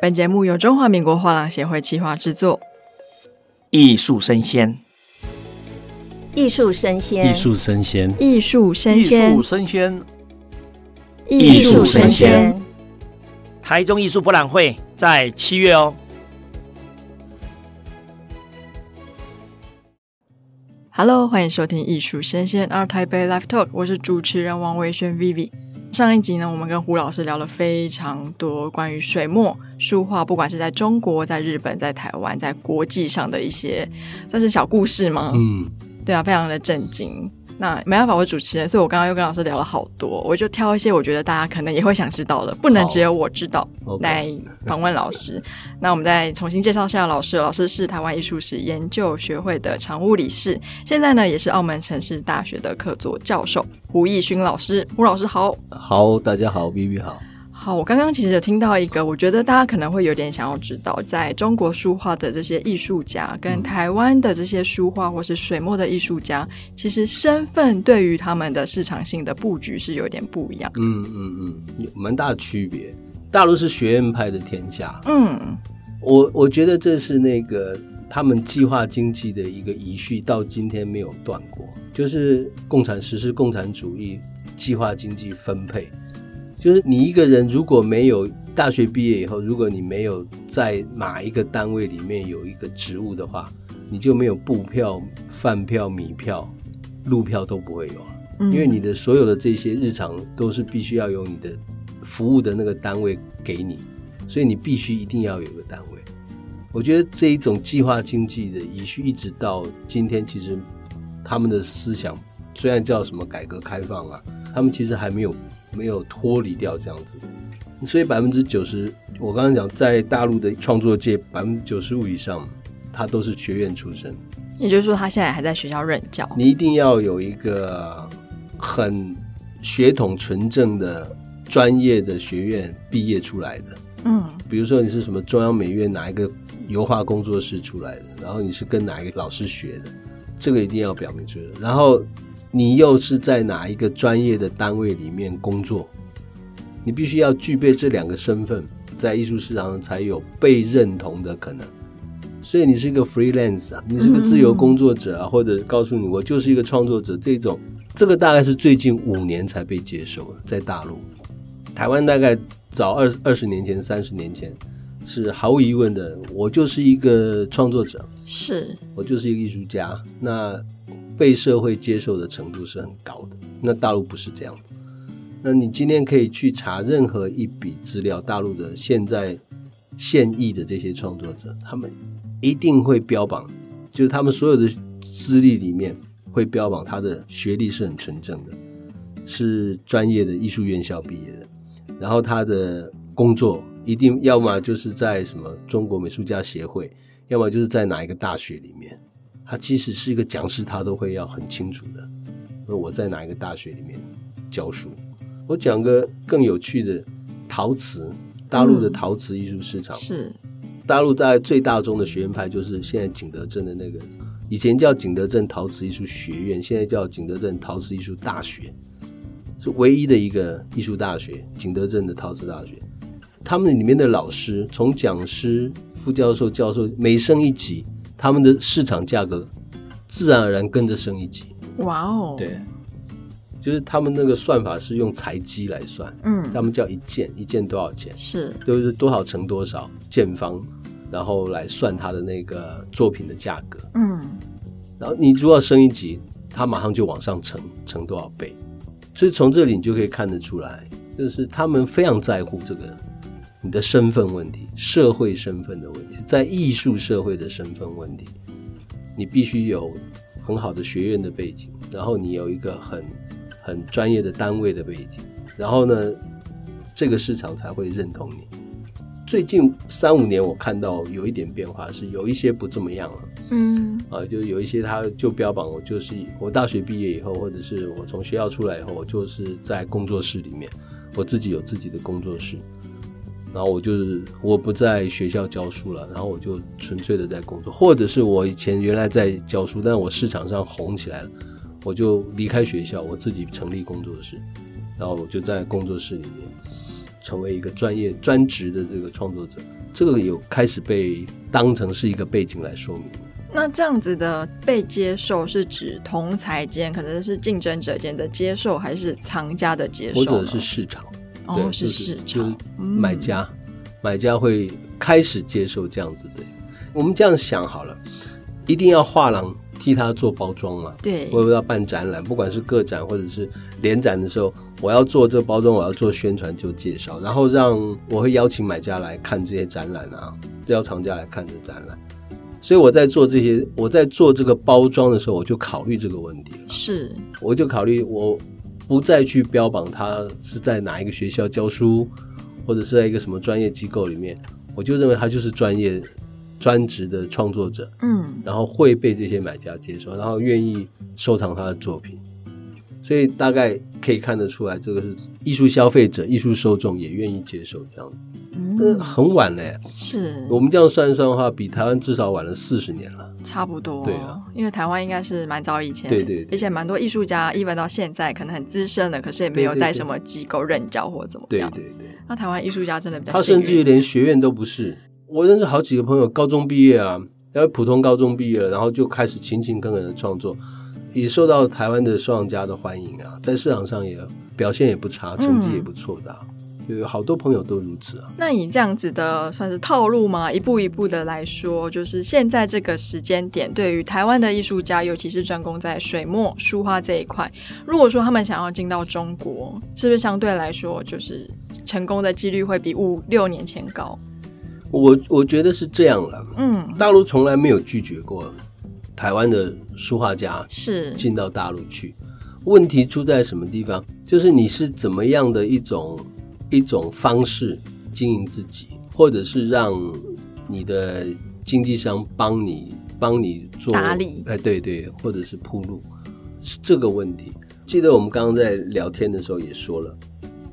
本节目由中华民国画廊协会企划制作。艺术生鲜，艺术生鲜，艺术生鲜，艺术生鲜，艺术生鲜，艺术生鲜。台中艺术博览会在七月哦。Hello，欢迎收听艺术生鲜 ART TAIPEI Live Talk，我是主持人王维轩 Vivi。上一集呢，我们跟胡老师聊了非常多关于水墨书画，不管是在中国、在日本、在台湾、在国际上的一些，算是小故事吗？嗯，对啊，非常的震惊。那没办法，我主持人，所以我刚刚又跟老师聊了好多，我就挑一些我觉得大家可能也会想知道的，不能只有我知道来访问老师。那我们再重新介绍一下老师，老师是台湾艺术史研究学会的常务理事，现在呢也是澳门城市大学的客座教授，胡艺勋老师。胡老师好，好，大家好，Vivi 好。好，我刚刚其实有听到一个，我觉得大家可能会有点想要知道，在中国书画的这些艺术家，跟台湾的这些书画或是水墨的艺术家，其实身份对于他们的市场性的布局是有点不一样。嗯嗯嗯，有蛮大的区别。大陆是学院派的天下，嗯，我我觉得这是那个他们计划经济的一个遗绪，到今天没有断过，就是共产实施共产主义计划经济分配。就是你一个人如果没有大学毕业以后，如果你没有在哪一个单位里面有一个职务的话，你就没有布票、饭票、米票、路票都不会有了。因为你的所有的这些日常都是必须要有你的服务的那个单位给你，所以你必须一定要有一个单位。我觉得这一种计划经济的遗绪，一直到今天，其实他们的思想虽然叫什么改革开放啊，他们其实还没有。没有脱离掉这样子，所以百分之九十，我刚刚讲，在大陆的创作界，百分之九十五以上，他都是学院出身。也就是说，他现在还在学校任教。你一定要有一个很血统纯正的专业的学院毕业出来的。嗯，比如说你是什么中央美院哪一个油画工作室出来的，然后你是跟哪一个老师学的，这个一定要表明出来。然后。你又是在哪一个专业的单位里面工作？你必须要具备这两个身份，在艺术市场上才有被认同的可能。所以你是一个 freelance 啊，你是个自由工作者啊，或者告诉你我就是一个创作者，这种这个大概是最近五年才被接受的，在大陆。台湾大概早二二十年前、三十年前是毫无疑问的，我就是一个创作者，是我就是一个艺术家。那被社会接受的程度是很高的，那大陆不是这样。那你今天可以去查任何一笔资料，大陆的现在现役的这些创作者，他们一定会标榜，就是他们所有的资历里面会标榜他的学历是很纯正的，是专业的艺术院校毕业的，然后他的工作一定要么就是在什么中国美术家协会，要么就是在哪一个大学里面。他即使是一个讲师，他都会要很清楚的。那我在哪一个大学里面教书？我讲个更有趣的陶瓷，大陆的陶瓷艺术市场、嗯、是大陆在最大宗的学院派，就是现在景德镇的那个，以前叫景德镇陶瓷艺术学院，现在叫景德镇陶瓷艺术大学，是唯一的一个艺术大学。景德镇的陶瓷大学，他们里面的老师，从讲师、副教授、教授，每升一级。他们的市场价格自然而然跟着升一级。哇哦！对，就是他们那个算法是用材积来算，嗯，他们叫一件，一件多少钱？是，就是多少乘多少建方，然后来算他的那个作品的价格。嗯，然后你如果要升一级，他马上就往上乘，乘多少倍？所以从这里你就可以看得出来，就是他们非常在乎这个。你的身份问题，社会身份的问题，在艺术社会的身份问题，你必须有很好的学院的背景，然后你有一个很很专业的单位的背景，然后呢，这个市场才会认同你。最近三五年，我看到有一点变化，是有一些不这么样了。嗯，啊，就有一些他就标榜我就是我大学毕业以后，或者是我从学校出来以后，我就是在工作室里面，我自己有自己的工作室。然后我就是我不在学校教书了，然后我就纯粹的在工作，或者是我以前原来在教书，但是我市场上红起来了，我就离开学校，我自己成立工作室，然后我就在工作室里面成为一个专业专职的这个创作者，这个有开始被当成是一个背景来说明。那这样子的被接受，是指同才间可能是竞争者间的接受，还是藏家的接受，或者是市场？哦，对是市场，就是买家，嗯、买家会开始接受这样子的。我们这样想好了，一定要画廊替他做包装嘛？对，我要办展览，不管是个展或者是联展的时候，我要做这个包装，我要做宣传，就介绍，然后让我会邀请买家来看这些展览啊，邀藏家来看这展览。所以我在做这些，我在做这个包装的时候，我就考虑这个问题了。是，我就考虑，我不再去标榜他是在哪一个学校教书，或者是在一个什么专业机构里面，我就认为他就是专业、专职的创作者。嗯，然后会被这些买家接受，然后愿意收藏他的作品。所以大概可以看得出来，这个是艺术消费者、艺术受众也愿意接受这样。子。嗯，很晚嘞，是。我们这样算一算的话，比台湾至少晚了四十年了，差不多。对啊，因为台湾应该是蛮早以前，对对，对，而且蛮多艺术家，even 到现在可能很资深了，可是也没有在什么机构任教或怎么样。对对对，那台湾艺术家真的比较，他甚至于连学院都不是。我认识好几个朋友，高中毕业啊，然后普通高中毕业了，然后就开始勤勤恳恳的创作，也受到台湾的收藏家的欢迎啊，在市场上也表现也不差，成绩也不错的啊。嗯有好多朋友都如此啊。那你这样子的算是套路吗？一步一步的来说，就是现在这个时间点，对于台湾的艺术家，尤其是专攻在水墨书画这一块，如果说他们想要进到中国，是不是相对来说就是成功的几率会比五六年前高？我我觉得是这样了。嗯，大陆从来没有拒绝过台湾的书画家是进到大陆去。问题出在什么地方？就是你是怎么样的一种。一种方式经营自己，或者是让你的经纪商帮你帮你做打理，哎，对对，或者是铺路，是这个问题。记得我们刚刚在聊天的时候也说了，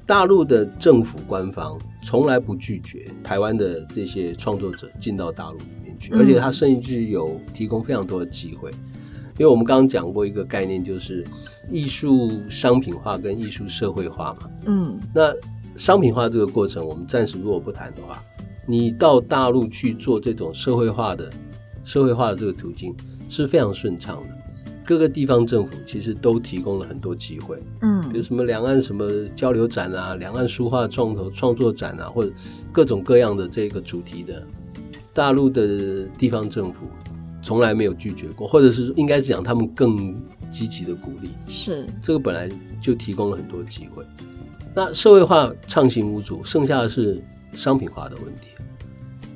大陆的政府官方从来不拒绝台湾的这些创作者进到大陆而且他甚至有提供非常多的机会。因为我们刚刚讲过一个概念，就是艺术商品化跟艺术社会化嘛。嗯，那。商品化这个过程，我们暂时如果不谈的话，你到大陆去做这种社会化的、社会化的这个途径是非常顺畅的。各个地方政府其实都提供了很多机会，嗯，比如什么两岸什么交流展啊、两岸书画创投创作展啊，或者各种各样的这个主题的，大陆的地方政府从来没有拒绝过，或者是应该是讲他们更积极的鼓励，是这个本来就提供了很多机会。那社会化畅行无阻，剩下的是商品化的问题。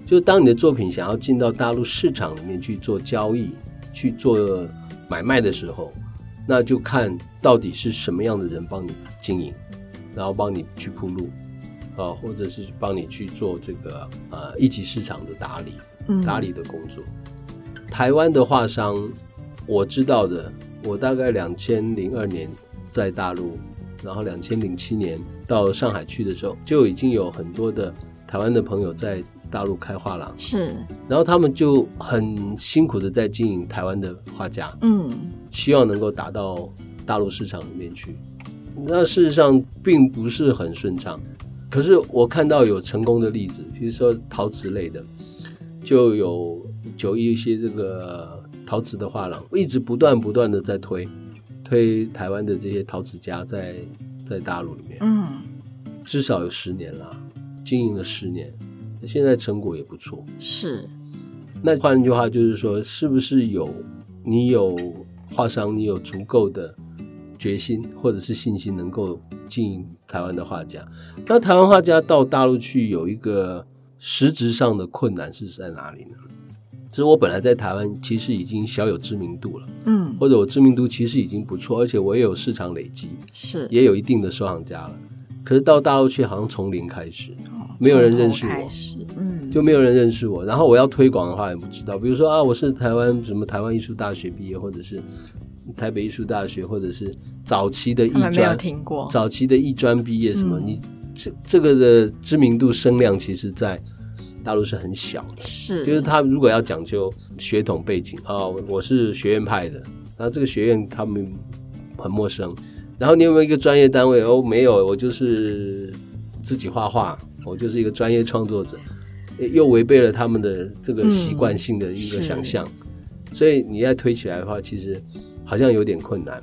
就是当你的作品想要进到大陆市场里面去做交易、去做买卖的时候，那就看到底是什么样的人帮你经营，然后帮你去铺路啊，或者是帮你去做这个呃一级市场的打理、打理的工作。嗯、台湾的画商，我知道的，我大概两千零二年在大陆。然后，两千零七年到上海去的时候，就已经有很多的台湾的朋友在大陆开画廊。是，然后他们就很辛苦的在经营台湾的画家，嗯，希望能够打到大陆市场里面去。那事实上并不是很顺畅，可是我看到有成功的例子，比如说陶瓷类的，就有就一些这个陶瓷的画廊，一直不断不断的在推。推台湾的这些陶瓷家在在大陆里面，嗯，至少有十年了，经营了十年，现在成果也不错。是，那换句话就是说，是不是有你有画商，你有足够的决心或者是信心，能够经营台湾的画家？那台湾画家到大陆去有一个实质上的困难是在哪里呢？其实我本来在台湾其实已经小有知名度了，嗯，或者我知名度其实已经不错，而且我也有市场累积，是也有一定的收藏家了。可是到大陆去好像从零开始，哦、没有人认识我，嗯，就没有人认识我。然后我要推广的话也不知道，比如说啊，我是台湾什么台湾艺术大学毕业，或者是台北艺术大学，或者是早期的艺专，听过早期的艺专毕业什么，嗯、你这这个的知名度声量，其实在。大陆是很小的，是，就是他如果要讲究血统背景啊、哦，我是学院派的，那这个学院他们很陌生。然后你有没有一个专业单位？哦，没有，我就是自己画画，我就是一个专业创作者，又违背了他们的这个习惯性的一个想象，嗯、所以你要推起来的话，其实好像有点困难。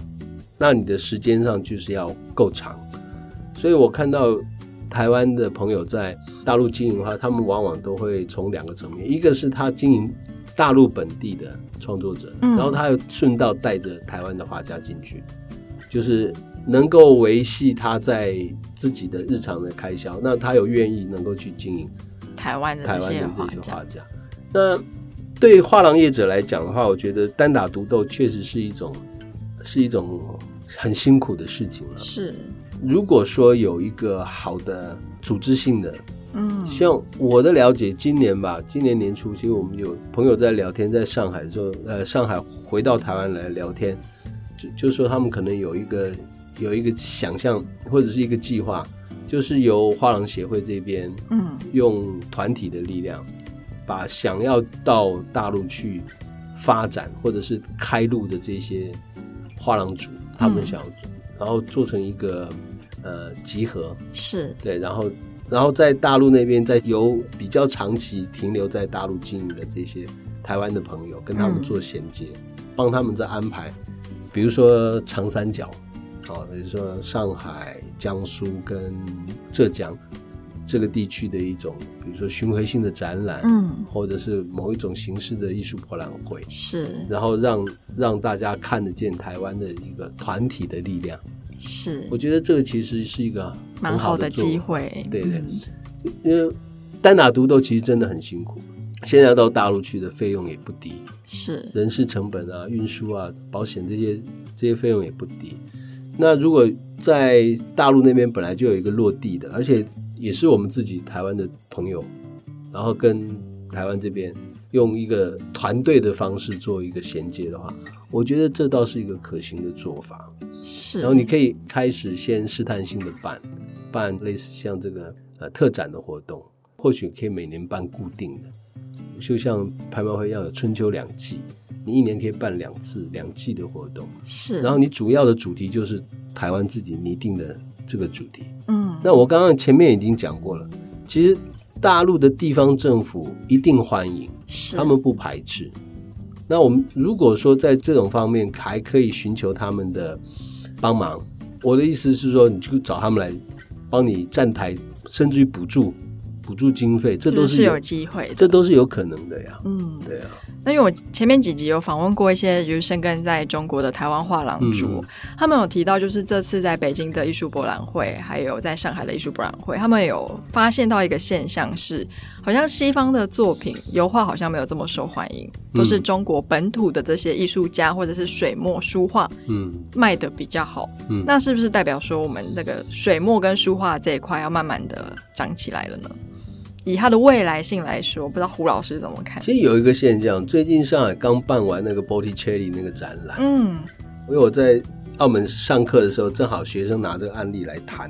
那你的时间上就是要够长，所以我看到台湾的朋友在大陆经营的话，他们往往都会从两个层面，一个是他经营大陆本地的创作者，然后他又顺道带着台湾的画家进去，就是能够维系他在自己的日常的开销，那他有愿意能够去经营台湾的台湾的这些画家。那对画廊业者来讲的话，我觉得单打独斗确实是一种。是一种很辛苦的事情了。是，如果说有一个好的组织性的，嗯，像我的了解，今年吧，今年年初，其实我们有朋友在聊天，在上海的时候，呃，上海回到台湾来聊天，就就说他们可能有一个有一个想象或者是一个计划，就是由画廊协会这边，嗯，用团体的力量，把想要到大陆去发展或者是开路的这些。画廊主他们想要做，然后做成一个呃集合，是对，然后然后在大陆那边再由比较长期停留在大陆经营的这些台湾的朋友跟他们做衔接，帮他们在安排，比如说长三角，哦，比如说上海、江苏跟浙江。这个地区的一种，比如说巡回性的展览，嗯，或者是某一种形式的艺术博览会，是，然后让让大家看得见台湾的一个团体的力量，是，我觉得这个其实是一个蛮好的机会，对对，嗯、因为单打独斗其实真的很辛苦，现在到大陆去的费用也不低，是，人事成本啊、运输啊、保险这些这些费用也不低，那如果在大陆那边本来就有一个落地的，而且。也是我们自己台湾的朋友，然后跟台湾这边用一个团队的方式做一个衔接的话，我觉得这倒是一个可行的做法。是，然后你可以开始先试探性的办办类似像这个呃特展的活动，或许可以每年办固定的，就像拍卖会要有春秋两季，你一年可以办两次两季的活动。是，然后你主要的主题就是台湾自己拟定的。这个主题，嗯，那我刚刚前面已经讲过了。其实大陆的地方政府一定欢迎，他们不排斥。那我们如果说在这种方面还可以寻求他们的帮忙，我的意思是说，你就找他们来帮你站台，甚至于补助。补助经费，这都是，有机会的，这都是有可能的呀。嗯，对啊。那因为我前面几集有访问过一些就是生根在中国的台湾画廊主，嗯、他们有提到，就是这次在北京的艺术博览会，还有在上海的艺术博览会，他们有发现到一个现象是，好像西方的作品油画好像没有这么受欢迎，都是中国本土的这些艺术家或者是水墨书画，嗯，卖的比较好。嗯，那是不是代表说我们这个水墨跟书画这一块要慢慢的长起来了呢？以它的未来性来说，不知道胡老师怎么看？其实有一个现象，最近上海刚办完那个 Botticelli 那个展览，嗯，因为我在澳门上课的时候，正好学生拿这个案例来谈，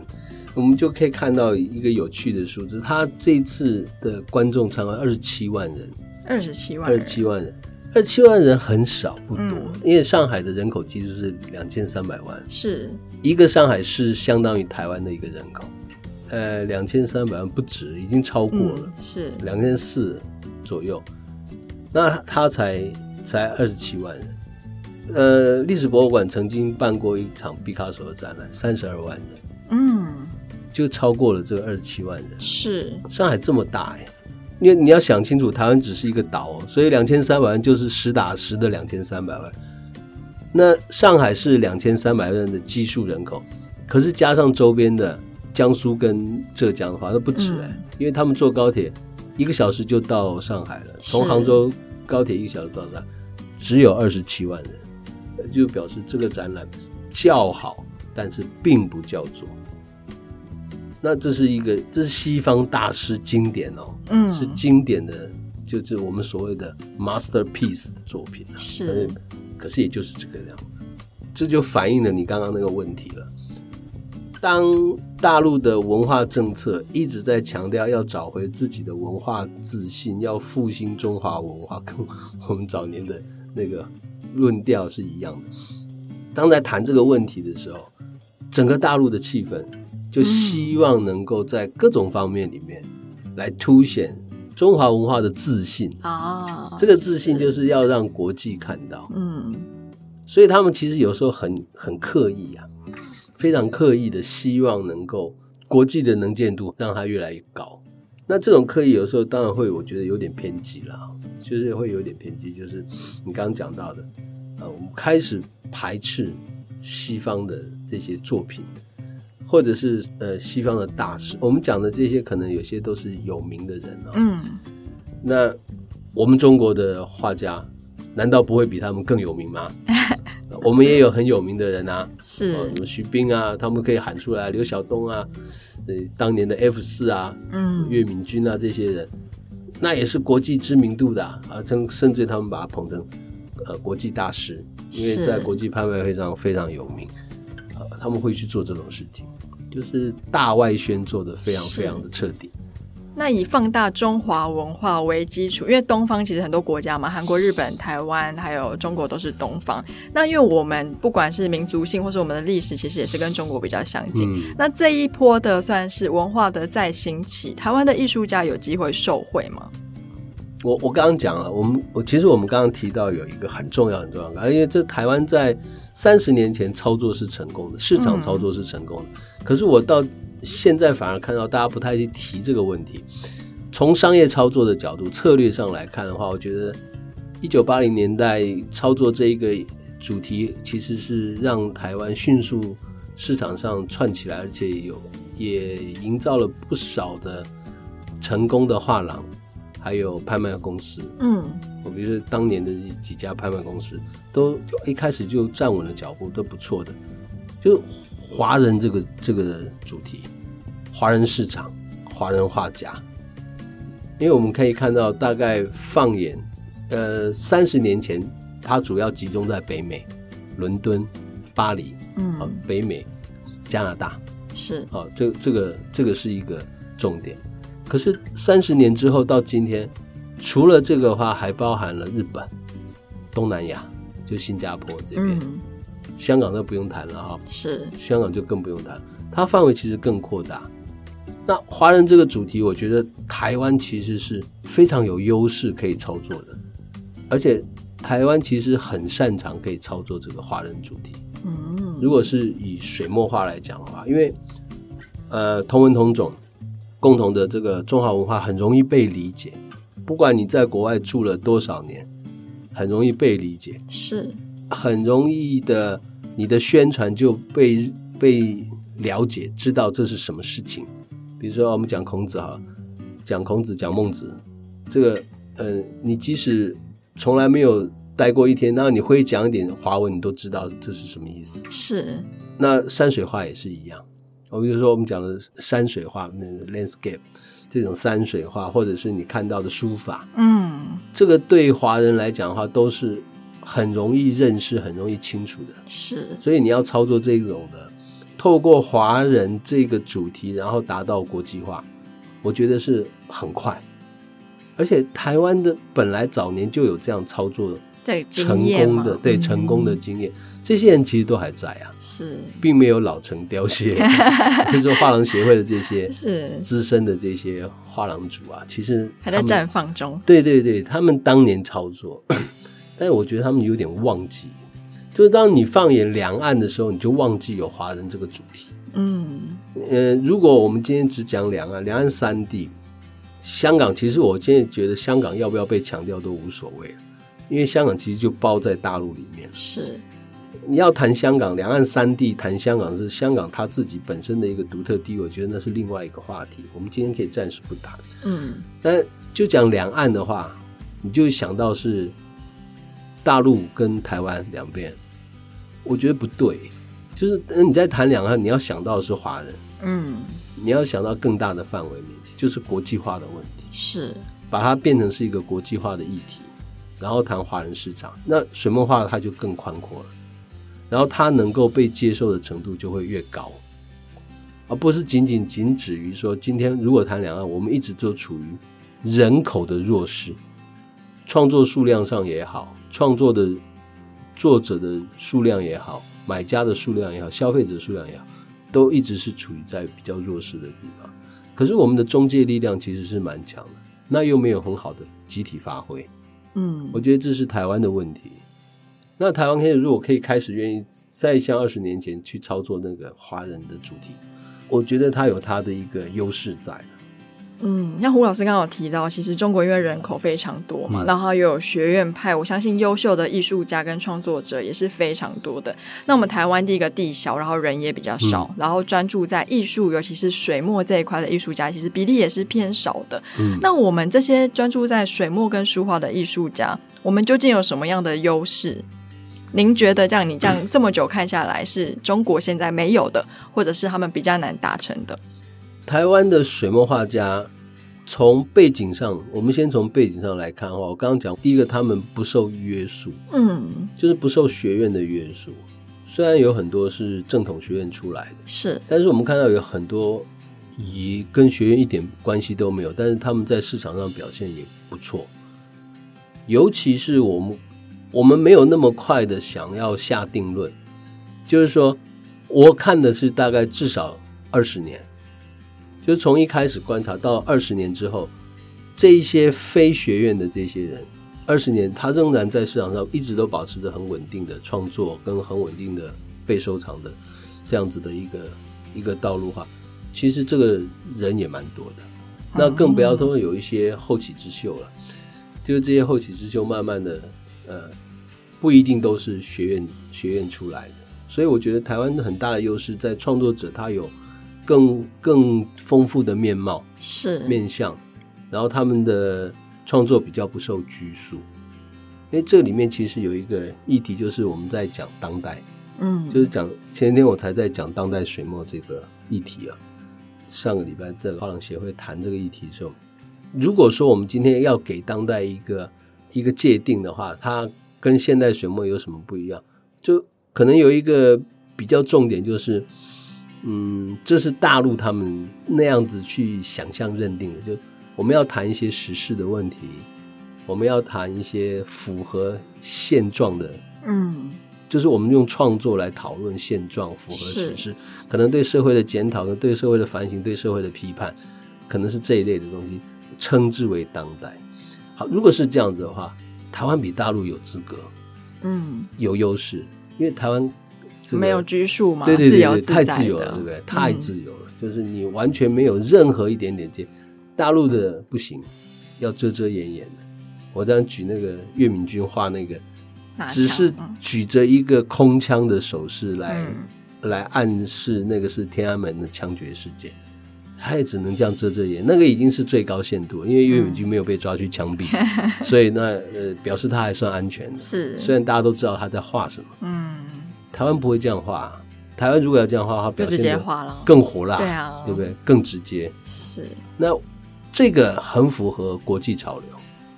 我们就可以看到一个有趣的数字，他这次的观众参观二十七万人，二十七万，二十七万人，二十七万人很少不多，嗯，因为上海的人口基数是两千三百万，是。一个上海市相当于台湾的一个人口。呃，两千三百万不止，已经超过了，嗯、是两千四左右。那他才才二十七万人。呃，历史博物馆曾经办过一场毕卡索的展览，三十二万人，嗯，就超过了这个二十七万人。是上海这么大哎，因为你要想清楚，台湾只是一个岛，所以两千三百万就是实打实的两千三百万。那上海是两千三百万的基数人口，可是加上周边的。江苏跟浙江的话，那不止哎、欸，嗯、因为他们坐高铁一个小时就到上海了，从杭州高铁一个小时到上海，只有二十七万人，就表示这个展览叫好，但是并不叫座。那这是一个，这是西方大师经典哦，嗯，是经典的，就是我们所谓的 masterpiece 的作品是，是，可是也就是这个样子，这就反映了你刚刚那个问题了。当大陆的文化政策一直在强调要找回自己的文化自信，要复兴中华文化，跟我们早年的那个论调是一样的。当在谈这个问题的时候，整个大陆的气氛就希望能够在各种方面里面来凸显中华文化的自信啊。这个自信就是要让国际看到，嗯，所以他们其实有时候很很刻意啊，非常刻意的希望能够国际的能见度让它越来越高。那这种刻意有时候当然会，我觉得有点偏激了，就是会有点偏激，就是你刚刚讲到的，呃，我们开始排斥西方的这些作品。或者是呃西方的大师，我们讲的这些可能有些都是有名的人啊、哦。嗯，那我们中国的画家难道不会比他们更有名吗？我们也有很有名的人啊，是，什么徐冰啊，他们可以喊出来，刘晓东啊，呃，当年的 F 四啊，嗯，岳敏君啊这些人，那也是国际知名度的啊，甚甚至他们把他捧成呃国际大师，因为在国际拍卖会上非常有名，呃，他们会去做这种事情。就是大外宣做的非常非常的彻底。那以放大中华文化为基础，因为东方其实很多国家嘛，韩国、日本、台湾还有中国都是东方。那因为我们不管是民族性或是我们的历史，其实也是跟中国比较相近。嗯、那这一波的算是文化的再兴起，台湾的艺术家有机会受惠吗？我我刚刚讲了，我们我其实我们刚刚提到有一个很重要很重要的，因为这台湾在。三十年前操作是成功的，市场操作是成功的。嗯、可是我到现在反而看到大家不太去提这个问题。从商业操作的角度、策略上来看的话，我觉得一九八零年代操作这一个主题，其实是让台湾迅速市场上串起来，而且有也营造了不少的成功的画廊。还有拍卖公司，嗯，我比如说当年的几家拍卖公司，都一开始就站稳了脚步，都不错的。就华人这个这个主题，华人市场，华人画家，因为我们可以看到，大概放眼呃三十年前，它主要集中在北美，伦敦、巴黎，嗯，北美、加拿大。是，哦，这这个这个是一个重点。可是三十年之后到今天，除了这个的话，还包含了日本、东南亚，就新加坡这边，嗯、香港都不用谈了哈。是，香港就更不用谈，它范围其实更扩大。那华人这个主题，我觉得台湾其实是非常有优势可以操作的，而且台湾其实很擅长可以操作这个华人主题。嗯，如果是以水墨画来讲的话，因为呃同文同种。共同的这个中华文化很容易被理解，不管你在国外住了多少年，很容易被理解，是很容易的。你的宣传就被被了解，知道这是什么事情。比如说，我们讲孔子哈，讲孔子，讲孟子，这个呃，你即使从来没有待过一天，那你会讲一点华文，你都知道这是什么意思。是，那山水画也是一样。我比如说，我们讲的山水画，那个 landscape 这种山水画，或者是你看到的书法，嗯，这个对华人来讲的话，都是很容易认识、很容易清楚的。是，所以你要操作这种的，透过华人这个主题，然后达到国际化，我觉得是很快。而且台湾的本来早年就有这样操作的。对，成功的对成功的经验，这些人其实都还在啊，是，并没有老成凋谢。比 如说画廊协会的这些 是资深的这些画廊主啊，其实还在绽放中。对对对，他们当年操作，但是我觉得他们有点忘记，就是当你放眼两岸的时候，你就忘记有华人这个主题。嗯，呃，如果我们今天只讲两岸，两岸三地，香港，其实我现在觉得香港要不要被强调都无所谓。因为香港其实就包在大陆里面，是你要谈香港，两岸三地谈香港是香港它自己本身的一个独特地位，我觉得那是另外一个话题，我们今天可以暂时不谈。嗯，但就讲两岸的话，你就想到是大陆跟台湾两边，我觉得不对，就是你在谈两岸，你要想到的是华人，嗯，你要想到更大的范围媒体，就是国际化的问题，是。把它变成是一个国际化的议题。然后谈华人市场，那水墨画它就更宽阔了，然后它能够被接受的程度就会越高，而不是仅仅仅止于说，今天如果谈两岸，我们一直都处于人口的弱势，创作数量上也好，创作的作者的数量也好，买家的数量也好，消费者数量也好，都一直是处于在比较弱势的地方。可是我们的中介力量其实是蛮强的，那又没有很好的集体发挥。嗯，我觉得这是台湾的问题。那台湾可以如果可以开始愿意再像二十年前去操作那个华人的主题，我觉得它有它的一个优势在。嗯，像胡老师刚刚有提到，其实中国因为人口非常多嘛，嗯、然后又有学院派，我相信优秀的艺术家跟创作者也是非常多的。那我们台湾第一个地小，然后人也比较少，嗯、然后专注在艺术，尤其是水墨这一块的艺术家，其实比例也是偏少的。嗯，那我们这些专注在水墨跟书画的艺术家，我们究竟有什么样的优势？您觉得这样，你这样 这么久看下来，是中国现在没有的，或者是他们比较难达成的？台湾的水墨画家，从背景上，我们先从背景上来看的话，我刚刚讲第一个，他们不受约束，嗯，就是不受学院的约束。虽然有很多是正统学院出来的，是，但是我们看到有很多以跟学院一点关系都没有，但是他们在市场上表现也不错。尤其是我们，我们没有那么快的想要下定论，就是说，我看的是大概至少二十年。就从一开始观察到二十年之后，这一些非学院的这些人，二十年他仍然在市场上一直都保持着很稳定的创作跟很稳定的被收藏的这样子的一个一个道路化，其实这个人也蛮多的，那更不要说有一些后起之秀了，就是这些后起之秀慢慢的呃不一定都是学院学院出来的，所以我觉得台湾很大的优势在创作者他有。更更丰富的面貌是面相，然后他们的创作比较不受拘束，因为这里面其实有一个议题，就是我们在讲当代，嗯，就是讲前天我才在讲当代水墨这个议题啊。上个礼拜在画廊协会谈这个议题的时候，如果说我们今天要给当代一个一个界定的话，它跟现代水墨有什么不一样？就可能有一个比较重点就是。嗯，这是大陆他们那样子去想象认定的，就我们要谈一些时事的问题，我们要谈一些符合现状的，嗯，就是我们用创作来讨论现状，符合时事，可能对社会的检讨，对社会的反省，对社会的批判，可能是这一类的东西，称之为当代。好，如果是这样子的话，台湾比大陆有资格，嗯，有优势，因为台湾。没有拘束嘛？对对对对，自太自由了，对不对？太自由了，嗯、就是你完全没有任何一点点接。大陆的不行，要遮遮掩掩的。我这样举那个岳敏君画那个，只是举着一个空枪的手势来、嗯、来暗示那个是天安门的枪决事件，他也只能这样遮遮掩。那个已经是最高限度，因为岳敏君没有被抓去枪毙，嗯、所以那呃表示他还算安全的。是，虽然大家都知道他在画什么，嗯。台湾不会这样画，台湾如果要这样画，它表现得更火辣，对啊，对不对？更直接。是。那这个很符合国际潮流，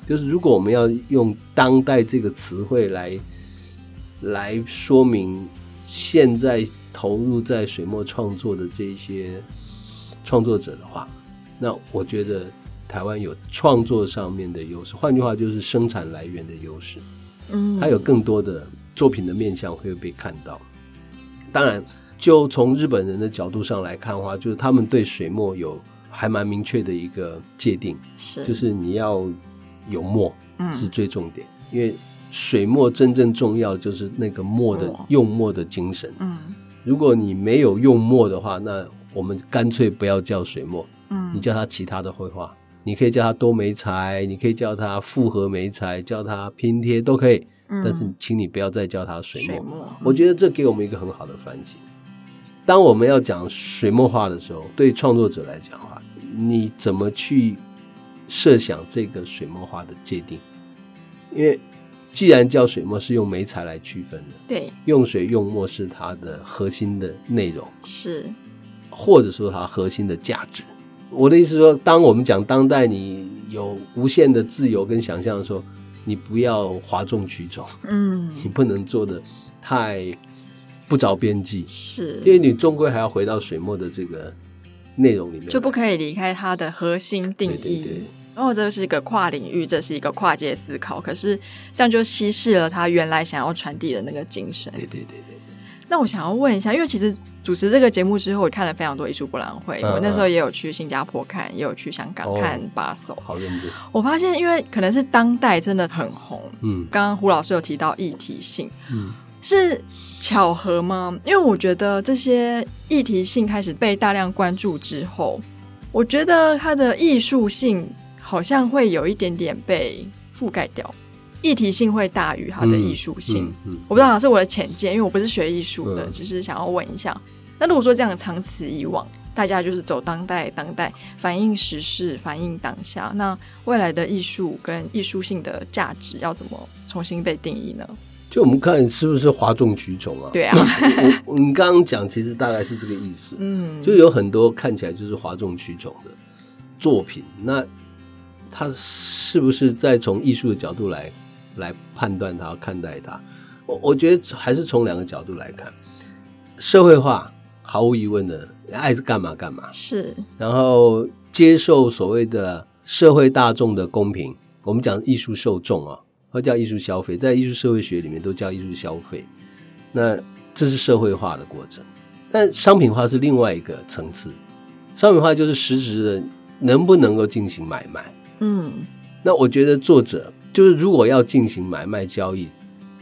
就是如果我们要用“当代”这个词汇来来说明现在投入在水墨创作的这些创作者的话，那我觉得台湾有创作上面的优势，换句话就是生产来源的优势。嗯，它有更多的。作品的面向会被看到，当然，就从日本人的角度上来看的话，就是他们对水墨有还蛮明确的一个界定，是。就是你要有墨，嗯，是最重点，因为水墨真正重要就是那个墨的用墨的精神，嗯，如果你没有用墨的话，那我们干脆不要叫水墨，嗯，你叫它其他的绘画，你可以叫它多媒材，你可以叫它复合媒材，叫它拼贴都可以。但是，请你不要再叫它水墨。水墨，我觉得这给我们一个很好的反省。当我们要讲水墨画的时候，对创作者来讲的话，你怎么去设想这个水墨画的界定？因为既然叫水墨，是用媒材来区分的，对，用水用墨是它的核心的内容，是，或者说它核心的价值。我的意思说，当我们讲当代，你有无限的自由跟想象的时候。你不要哗众取宠，嗯，你不能做的太不着边际，是，因为你终归还要回到水墨的这个内容里面，就不可以离开它的核心定义。对对对，然后这是一个跨领域，这是一个跨界思考，可是这样就稀释了他原来想要传递的那个精神。对对对对。那我想要问一下，因为其实主持这个节目之后，我看了非常多艺术博览会，嗯、我那时候也有去新加坡看，也有去香港看巴塞。好认真。我发现，因为可能是当代真的很红。嗯。刚刚胡老师有提到议题性，嗯，是巧合吗？因为我觉得这些议题性开始被大量关注之后，我觉得它的艺术性好像会有一点点被覆盖掉。议题性会大于它的艺术性，嗯嗯嗯、我不知道是我的浅见，因为我不是学艺术的，嗯、只是想要问一下。那如果说这样长此以往，大家就是走当代，当代反映时事，反映当下，那未来的艺术跟艺术性的价值要怎么重新被定义呢？就我们看是不是哗众取宠啊？对啊，你刚刚讲其实大概是这个意思，嗯，就有很多看起来就是哗众取宠的作品，那它是不是在从艺术的角度来？来判断它，看待它，我我觉得还是从两个角度来看。社会化毫无疑问的，爱是干嘛干嘛是，然后接受所谓的社会大众的公平。我们讲艺术受众啊，或叫艺术消费，在艺术社会学里面都叫艺术消费。那这是社会化的过程，但商品化是另外一个层次。商品化就是实质的能不能够进行买卖。嗯，那我觉得作者。就是如果要进行买卖交易，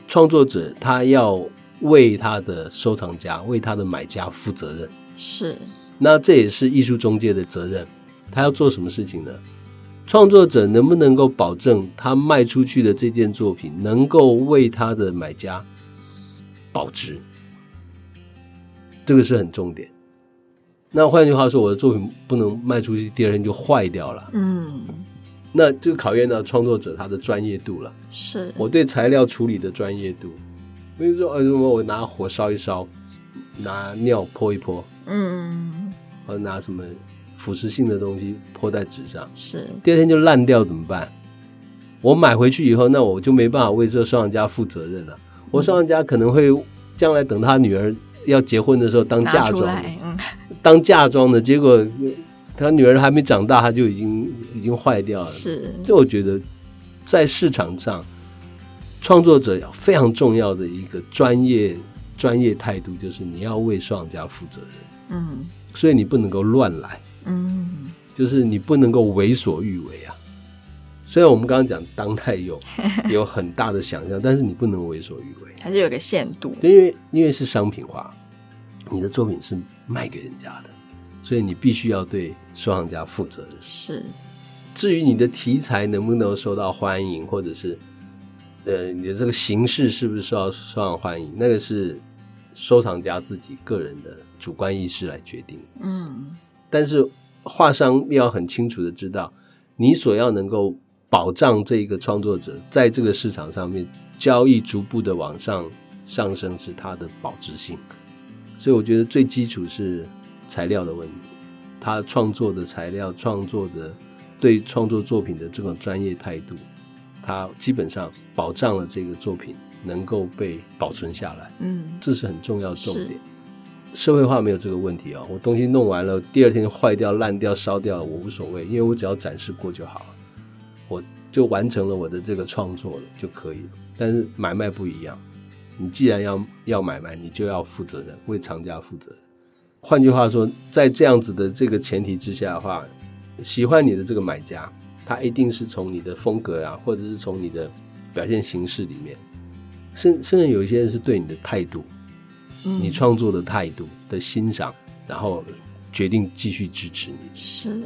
创作者他要为他的收藏家、为他的买家负责任。是，那这也是艺术中介的责任。他要做什么事情呢？创作者能不能够保证他卖出去的这件作品能够为他的买家保值？这个是很重点。那换句话说，我的作品不能卖出去，第二天就坏掉了。嗯。那就考验到创作者他的专业度了。是我对材料处理的专业度，比如说，呃，我拿火烧一烧，拿尿泼一泼，嗯，或者拿什么腐蚀性的东西泼在纸上，是第二天就烂掉怎么办？我买回去以后，那我就没办法为这收藏家负责任了。我收藏家可能会将来等他女儿要结婚的时候当嫁妆，嗯，当嫁妆的结果。他女儿还没长大，他就已经已经坏掉了。是，这我觉得在市场上，创作者要非常重要的一个专业专业态度，就是你要为收藏家负责任。嗯，所以你不能够乱来。嗯，就是你不能够为所欲为啊。虽然我们刚刚讲当代有 有很大的想象，但是你不能为所欲为，还是有个限度。因为因为是商品化，你的作品是卖给人家的。所以你必须要对收藏家负责任。是，至于你的题材能不能受到欢迎，或者是呃你的这个形式是不是受到受到欢迎，那个是收藏家自己个人的主观意识来决定。嗯，但是画商要很清楚的知道，你所要能够保障这一个创作者在这个市场上面交易逐步的往上上升，是它的保值性。所以我觉得最基础是。材料的问题，他创作的材料、创作的对创作作品的这种专业态度，他基本上保障了这个作品能够被保存下来。嗯，这是很重要的重点。社会化没有这个问题哦，我东西弄完了，第二天坏掉、烂掉、烧掉了，我无所谓，因为我只要展示过就好了，我就完成了我的这个创作了就可以了。但是买卖不一样，你既然要要买卖，你就要负责任，为藏家负责任。换句话说，在这样子的这个前提之下的话，喜欢你的这个买家，他一定是从你的风格啊，或者是从你的表现形式里面，甚甚至有一些人是对你的态度，嗯、你创作的态度的欣赏，然后决定继续支持你。是，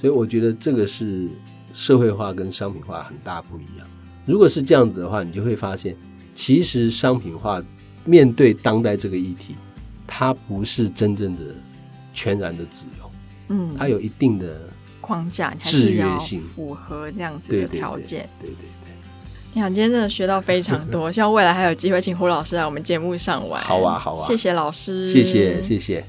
所以我觉得这个是社会化跟商品化很大不一样。如果是这样子的话，你就会发现，其实商品化面对当代这个议题。它不是真正的全然的自由，嗯，它有一定的框架，制约性，符合这样子的条件。对对对，你好，今天真的学到非常多，希望未来还有机会请胡老师来我们节目上玩。好啊，好啊，谢谢老师，谢谢，谢谢。